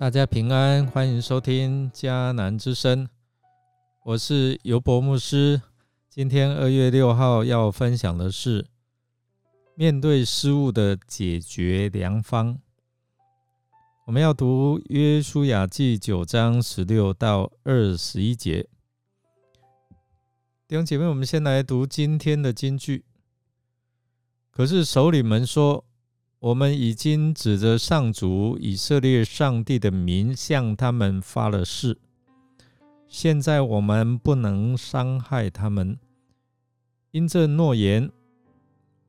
大家平安，欢迎收听迦南之声，我是尤伯牧师。今天二月六号要分享的是面对失误的解决良方。我们要读约书亚记九章十六到二十一节。弟兄姐妹，我们先来读今天的金句。可是首领们说。我们已经指着上主以色列上帝的名向他们发了誓，现在我们不能伤害他们。因这诺言，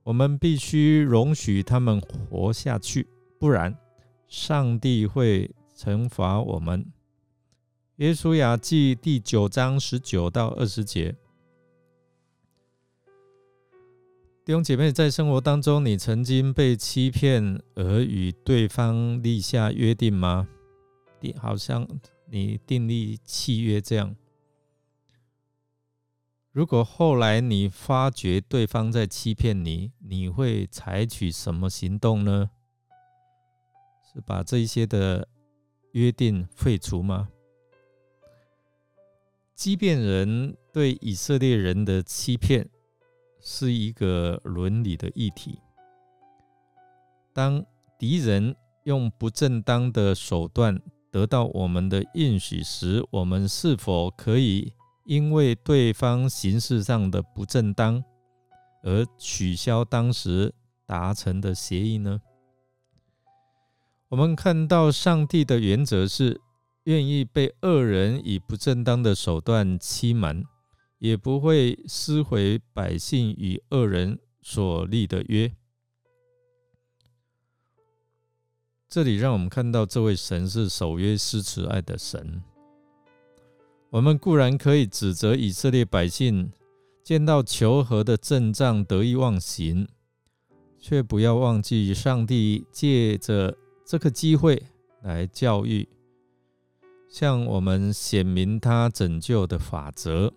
我们必须容许他们活下去，不然上帝会惩罚我们。耶稣亚记第九章十九到二十节。弟兄姐妹，在生活当中，你曾经被欺骗而与对方立下约定吗？好像你订立契约这样。如果后来你发觉对方在欺骗你，你会采取什么行动呢？是把这一些的约定废除吗？即便人对以色列人的欺骗。是一个伦理的议题。当敌人用不正当的手段得到我们的应许时，我们是否可以因为对方形式上的不正当而取消当时达成的协议呢？我们看到上帝的原则是愿意被恶人以不正当的手段欺瞒。也不会撕毁百姓与恶人所立的约。这里让我们看到，这位神是守约施慈爱的神。我们固然可以指责以色列百姓见到求和的阵仗得意忘形，却不要忘记上帝借着这个机会来教育，向我们显明他拯救的法则。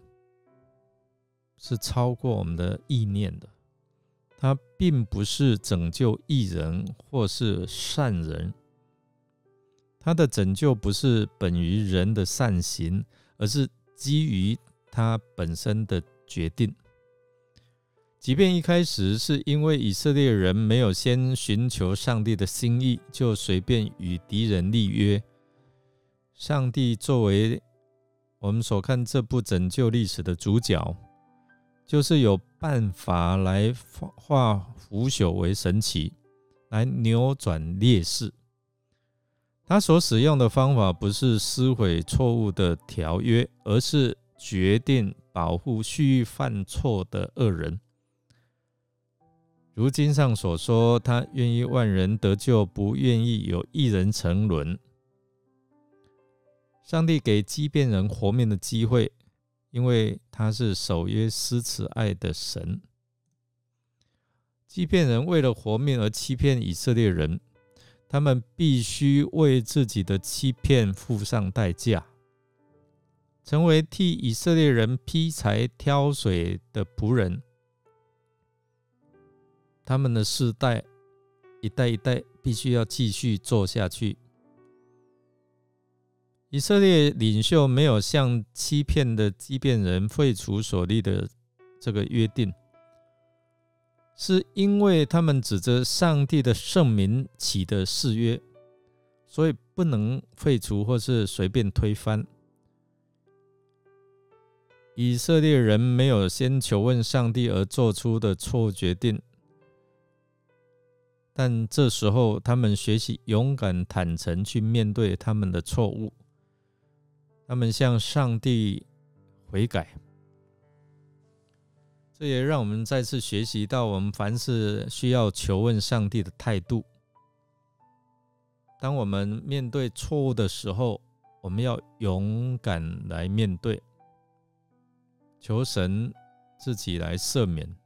是超过我们的意念的，它并不是拯救异人或是善人，他的拯救不是本于人的善行，而是基于他本身的决定。即便一开始是因为以色列人没有先寻求上帝的心意，就随便与敌人立约，上帝作为我们所看这部拯救历史的主角。就是有办法来化腐朽为神奇，来扭转劣势。他所使用的方法不是撕毁错误的条约，而是决定保护蓄意犯错的恶人。如经上所说，他愿意万人得救，不愿意有一人沉沦。上帝给畸变人活命的机会。因为他是守约施慈爱的神，欺骗人为了活命而欺骗以色列人，他们必须为自己的欺骗付上代价，成为替以色列人劈柴挑水的仆人。他们的世代一代一代必须要继续做下去。以色列领袖没有向欺骗的畸变人废除所立的这个约定，是因为他们指着上帝的圣名起的誓约，所以不能废除或是随便推翻。以色列人没有先求问上帝而做出的错误决定，但这时候他们学习勇敢坦诚去面对他们的错误。他们向上帝悔改，这也让我们再次学习到，我们凡事需要求问上帝的态度。当我们面对错误的时候，我们要勇敢来面对，求神自己来赦免。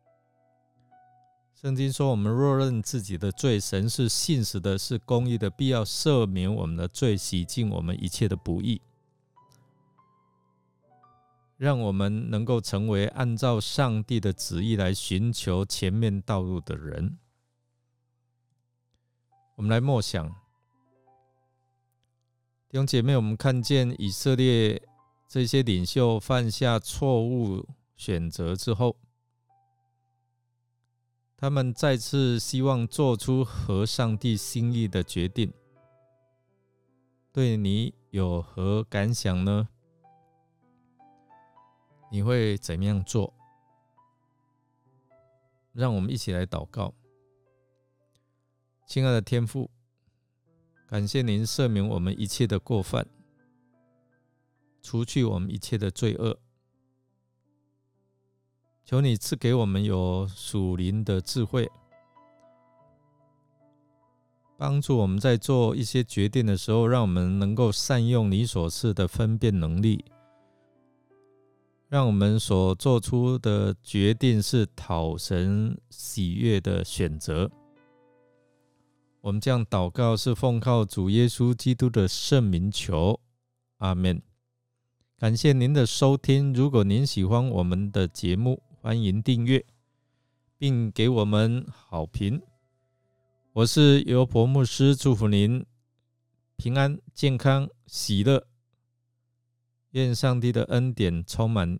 圣经说：“我们若认自己的罪，神是信实的，是公义的，必要赦免我们的罪，洗净我们一切的不义。”让我们能够成为按照上帝的旨意来寻求前面道路的人。我们来默想，弟兄姐妹，我们看见以色列这些领袖犯下错误选择之后，他们再次希望做出合上帝心意的决定。对你有何感想呢？你会怎么样做？让我们一起来祷告，亲爱的天父，感谢您赦免我们一切的过犯，除去我们一切的罪恶。求你赐给我们有属灵的智慧，帮助我们在做一些决定的时候，让我们能够善用你所赐的分辨能力。让我们所做出的决定是讨神喜悦的选择。我们这样祷告是奉靠主耶稣基督的圣名求，阿门。感谢您的收听。如果您喜欢我们的节目，欢迎订阅并给我们好评。我是尤伯牧师，祝福您平安、健康、喜乐。愿上帝的恩典充满，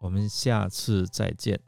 我们下次再见。